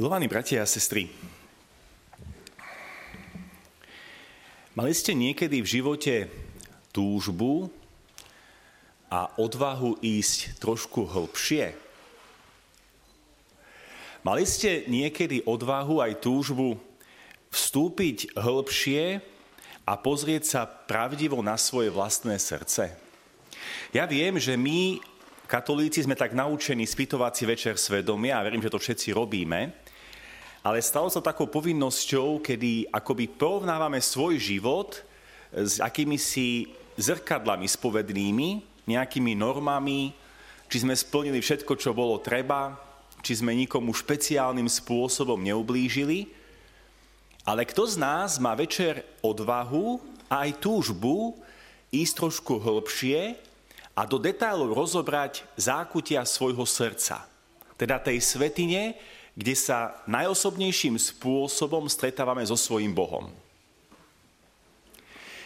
Milovaní bratia a sestry, mali ste niekedy v živote túžbu a odvahu ísť trošku hlbšie? Mali ste niekedy odvahu aj túžbu vstúpiť hlbšie a pozrieť sa pravdivo na svoje vlastné srdce? Ja viem, že my Katolíci sme tak naučení spýtovať si večer svedomia a verím, že to všetci robíme. Ale stalo sa takou povinnosťou, kedy akoby porovnávame svoj život s akými si zrkadlami spovednými, nejakými normami, či sme splnili všetko, čo bolo treba, či sme nikomu špeciálnym spôsobom neublížili. Ale kto z nás má večer odvahu a aj túžbu ísť trošku hĺbšie a do detailov rozobrať zákutia svojho srdca. Teda tej svetine, kde sa najosobnejším spôsobom stretávame so svojím Bohom.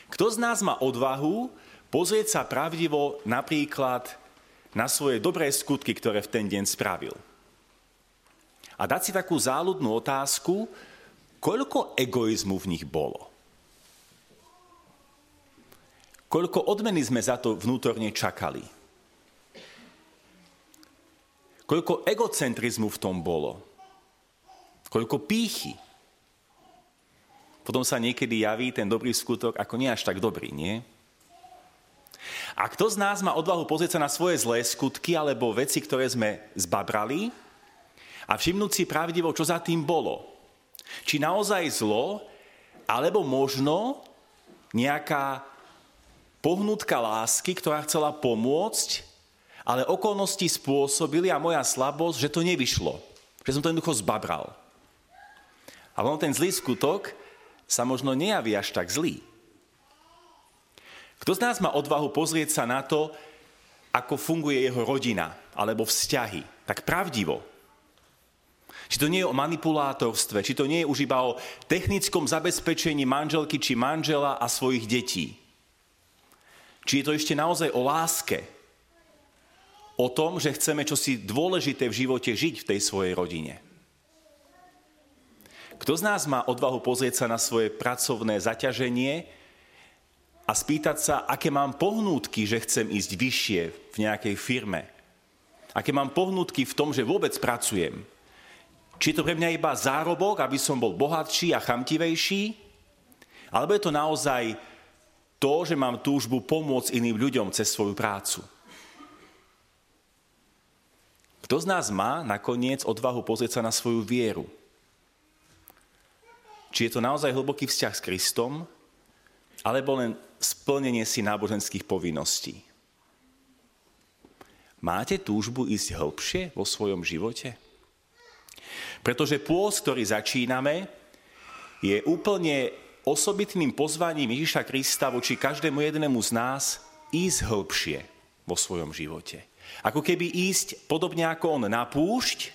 Kto z nás má odvahu pozrieť sa pravdivo napríklad na svoje dobré skutky, ktoré v ten deň spravil? A dať si takú záľudnú otázku, koľko egoizmu v nich bolo? Koľko odmeny sme za to vnútorne čakali? Koľko egocentrizmu v tom bolo? Koľko pýchy? Potom sa niekedy javí ten dobrý skutok ako nie až tak dobrý, nie? A kto z nás má odvahu pozrieť sa na svoje zlé skutky alebo veci, ktoré sme zbabrali a všimnúť si pravdivo, čo za tým bolo? Či naozaj zlo, alebo možno nejaká pohnutka lásky, ktorá chcela pomôcť, ale okolnosti spôsobili a moja slabosť, že to nevyšlo. Že som to jednoducho zbabral. A on ten zlý skutok sa možno nejaví až tak zlý. Kto z nás má odvahu pozrieť sa na to, ako funguje jeho rodina alebo vzťahy, tak pravdivo. Či to nie je o manipulátorstve, či to nie je už iba o technickom zabezpečení manželky či manžela a svojich detí. Či je to ešte naozaj o láske. O tom, že chceme čosi dôležité v živote žiť v tej svojej rodine. Kto z nás má odvahu pozrieť sa na svoje pracovné zaťaženie a spýtať sa, aké mám pohnútky, že chcem ísť vyššie v nejakej firme? Aké mám pohnútky v tom, že vôbec pracujem? Či je to pre mňa iba zárobok, aby som bol bohatší a chamtivejší? Alebo je to naozaj to, že mám túžbu pomôcť iným ľuďom cez svoju prácu. Kto z nás má nakoniec odvahu pozrieť sa na svoju vieru? Či je to naozaj hlboký vzťah s Kristom, alebo len splnenie si náboženských povinností? Máte túžbu ísť hĺbšie vo svojom živote? Pretože pôst, ktorý začíname, je úplne osobitným pozvaním Ježiša Krista voči každému jednému z nás ísť hĺbšie vo svojom živote. Ako keby ísť podobne ako on na púšť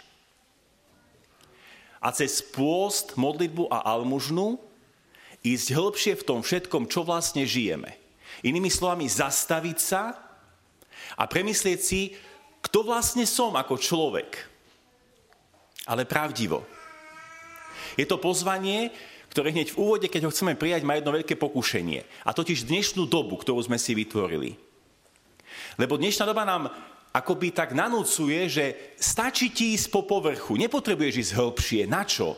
a cez pôst, modlitbu a almužnu ísť hĺbšie v tom všetkom, čo vlastne žijeme. Inými slovami, zastaviť sa a premyslieť si, kto vlastne som ako človek. Ale pravdivo. Je to pozvanie, ktoré hneď v úvode, keď ho chceme prijať, má jedno veľké pokušenie. A totiž dnešnú dobu, ktorú sme si vytvorili. Lebo dnešná doba nám akoby tak nanúcuje, že stačí ti ísť po povrchu, nepotrebuješ ísť hĺbšie. Na čo?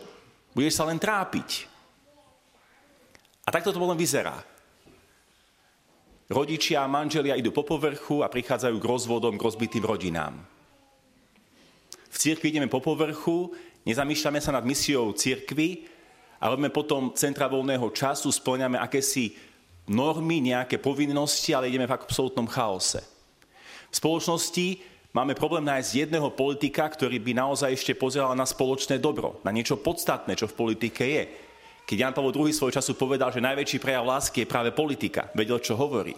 Budeš sa len trápiť. A takto to potom vyzerá. Rodičia a manželia idú po povrchu a prichádzajú k rozvodom, k rozbitým rodinám. V cirkvi ideme po povrchu, nezamýšľame sa nad misiou cirkvy, a robíme potom centra voľného času, splňame akési normy, nejaké povinnosti, ale ideme v absolútnom chaose. V spoločnosti máme problém nájsť jedného politika, ktorý by naozaj ešte pozeral na spoločné dobro, na niečo podstatné, čo v politike je. Keď Jan Pavel II svoj času povedal, že najväčší prejav lásky je práve politika, vedel, čo hovorí.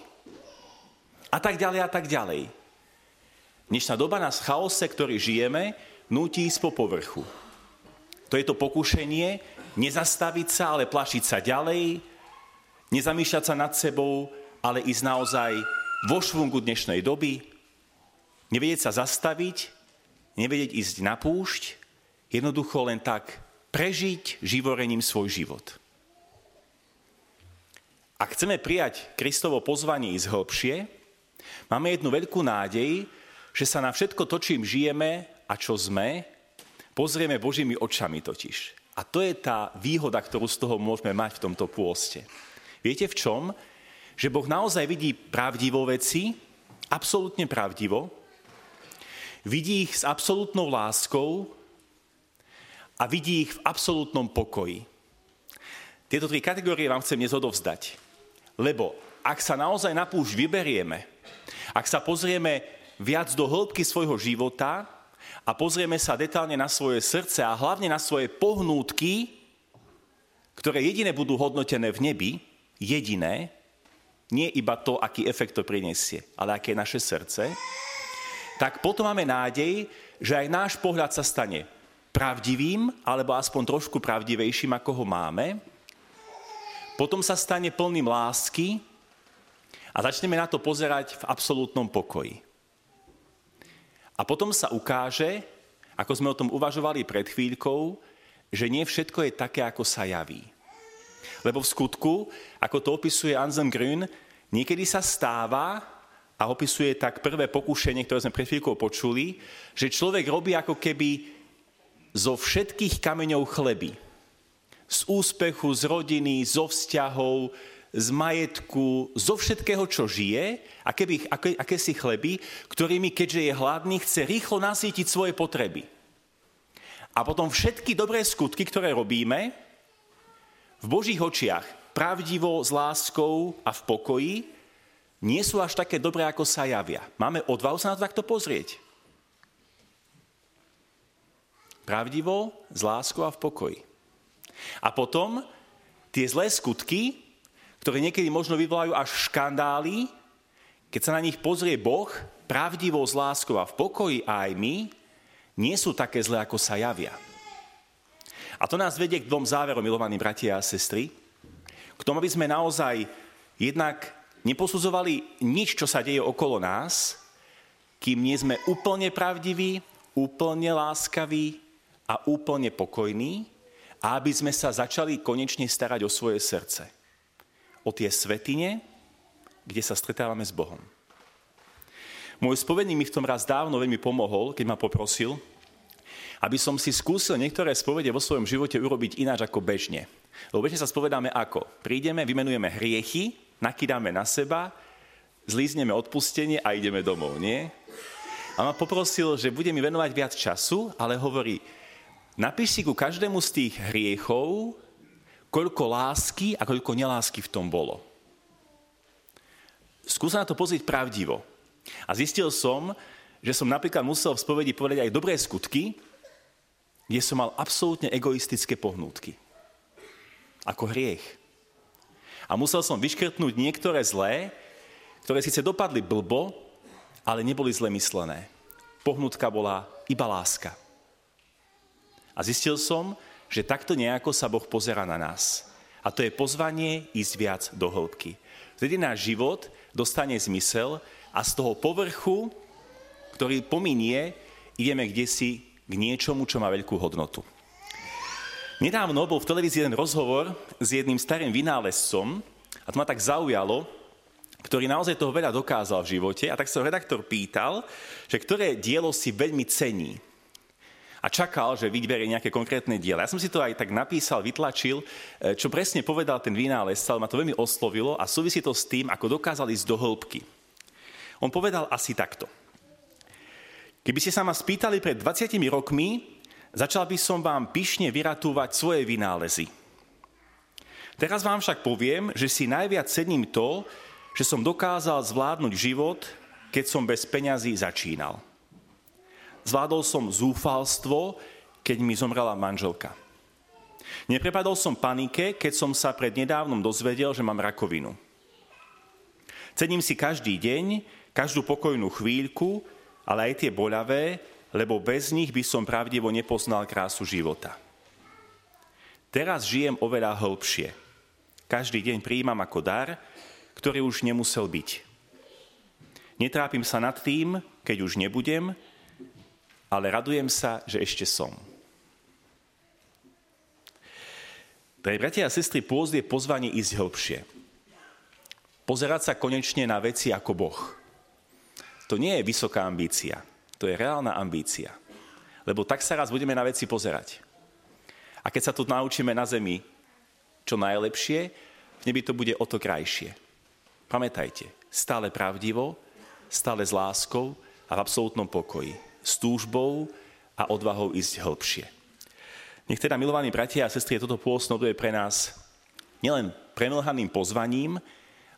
A tak ďalej, a tak ďalej. Dnešná doba nás v chaose, ktorý žijeme, nutí ísť po povrchu. To je to pokušenie, Nezastaviť sa, ale plašiť sa ďalej, nezamýšľať sa nad sebou, ale ísť naozaj vo švungu dnešnej doby, nevedieť sa zastaviť, nevedieť ísť na púšť, jednoducho len tak prežiť živorením svoj život. Ak chceme prijať Kristovo pozvanie ísť hlbšie, máme jednu veľkú nádej, že sa na všetko to, čím žijeme a čo sme, pozrieme Božími očami totiž. A to je tá výhoda, ktorú z toho môžeme mať v tomto pôste. Viete v čom? Že Boh naozaj vidí pravdivo veci, absolútne pravdivo, vidí ich s absolútnou láskou a vidí ich v absolútnom pokoji. Tieto tri kategórie vám chcem dnes. Lebo ak sa naozaj na púšť vyberieme, ak sa pozrieme viac do hĺbky svojho života a pozrieme sa detálne na svoje srdce a hlavne na svoje pohnútky, ktoré jediné budú hodnotené v nebi, jediné, nie iba to, aký efekt to prinesie, ale aké je naše srdce, tak potom máme nádej, že aj náš pohľad sa stane pravdivým, alebo aspoň trošku pravdivejším, ako ho máme, potom sa stane plným lásky a začneme na to pozerať v absolútnom pokoji. A potom sa ukáže, ako sme o tom uvažovali pred chvíľkou, že nie všetko je také, ako sa javí. Lebo v skutku, ako to opisuje Anselm Grün, niekedy sa stáva, a opisuje tak prvé pokušenie, ktoré sme pred chvíľkou počuli, že človek robí ako keby zo všetkých kameňov chleby z úspechu, z rodiny, zo vzťahov, z majetku, zo všetkého, čo žije, a keby, aké, aké si chleby, ktorými, keďže je hladný, chce rýchlo nasýtiť svoje potreby. A potom všetky dobré skutky, ktoré robíme, v Božích očiach, pravdivo, s láskou a v pokoji, nie sú až také dobré, ako sa javia. Máme odvahu sa na to takto pozrieť. Pravdivo, s láskou a v pokoji. A potom tie zlé skutky, ktoré niekedy možno vyvolajú až škandály, keď sa na nich pozrie Boh, pravdivo, s láskou a v pokoji a aj my, nie sú také zlé, ako sa javia. A to nás vedie k dvom záverom, milovaní bratia a sestry. K tomu, aby sme naozaj jednak neposudzovali nič, čo sa deje okolo nás, kým nie sme úplne pravdiví, úplne láskaví a úplne pokojní, a aby sme sa začali konečne starať o svoje srdce. O tie svetine, kde sa stretávame s Bohom. Môj spovedník mi v tom raz dávno veľmi pomohol, keď ma poprosil, aby som si skúsil niektoré spovede vo svojom živote urobiť ináč ako bežne. Lebo bežne sa spovedáme ako? Prídeme, vymenujeme hriechy, nakydáme na seba, zlízneme odpustenie a ideme domov, nie? A ma poprosil, že bude mi venovať viac času, ale hovorí, Napíš si ku každému z tých hriechov, koľko lásky a koľko nelásky v tom bolo. Skúsa na to pozrieť pravdivo. A zistil som, že som napríklad musel v spovedi povedať aj dobré skutky, kde som mal absolútne egoistické pohnútky. Ako hriech. A musel som vyškrtnúť niektoré zlé, ktoré síce dopadli blbo, ale neboli zle myslené. Pohnutka bola iba láska. A zistil som, že takto nejako sa Boh pozera na nás. A to je pozvanie ísť viac do hĺbky. Vtedy náš život dostane zmysel a z toho povrchu, ktorý pominie, ideme kde si k niečomu, čo má veľkú hodnotu. Nedávno bol v televízii jeden rozhovor s jedným starým vynálezcom a to ma tak zaujalo, ktorý naozaj toho veľa dokázal v živote a tak sa redaktor pýtal, že ktoré dielo si veľmi cení a čakal, že vyberie nejaké konkrétne diela. Ja som si to aj tak napísal, vytlačil, e, čo presne povedal ten vynálezca, ma to veľmi oslovilo a súvisí to s tým, ako dokázali ísť do hĺbky. On povedal asi takto. Keby ste sa ma spýtali pred 20 rokmi, začal by som vám pyšne vyratúvať svoje vynálezy. Teraz vám však poviem, že si najviac cením to, že som dokázal zvládnuť život, keď som bez peňazí začínal. Zvládol som zúfalstvo, keď mi zomrela manželka. Neprepadol som panike, keď som sa pred nedávnom dozvedel, že mám rakovinu. Cením si každý deň, každú pokojnú chvíľku, ale aj tie boľavé, lebo bez nich by som pravdivo nepoznal krásu života. Teraz žijem oveľa hĺbšie. Každý deň prijímam ako dar, ktorý už nemusel byť. Netrápim sa nad tým, keď už nebudem, ale radujem sa, že ešte som. Drahí bratia a sestry, pôst je pozvanie ísť hĺbšie. Pozerať sa konečne na veci ako Boh. To nie je vysoká ambícia, to je reálna ambícia. Lebo tak sa raz budeme na veci pozerať. A keď sa to naučíme na zemi čo najlepšie, v nebi to bude o to krajšie. Pamätajte, stále pravdivo, stále s láskou a v absolútnom pokoji. S túžbou a odvahou ísť hĺbšie. Nech teda, milovaní bratia a sestry, toto pôstno je pre nás nielen premlhaným pozvaním,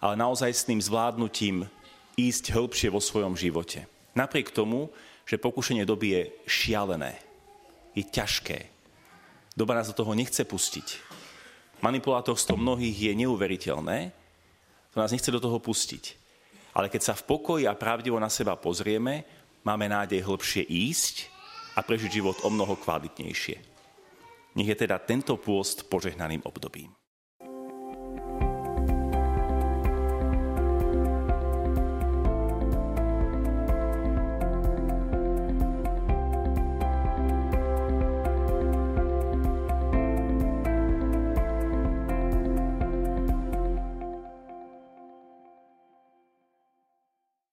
ale naozaj s tým zvládnutím ísť hĺbšie vo svojom živote. Napriek tomu, že pokušenie doby je šialené, je ťažké. Doba nás do toho nechce pustiť. Manipulátorstvo mnohých je neuveriteľné, to nás nechce do toho pustiť. Ale keď sa v pokoji a pravdivo na seba pozrieme, máme nádej hĺbšie ísť a prežiť život o mnoho kvalitnejšie. Nech je teda tento pôst požehnaným obdobím.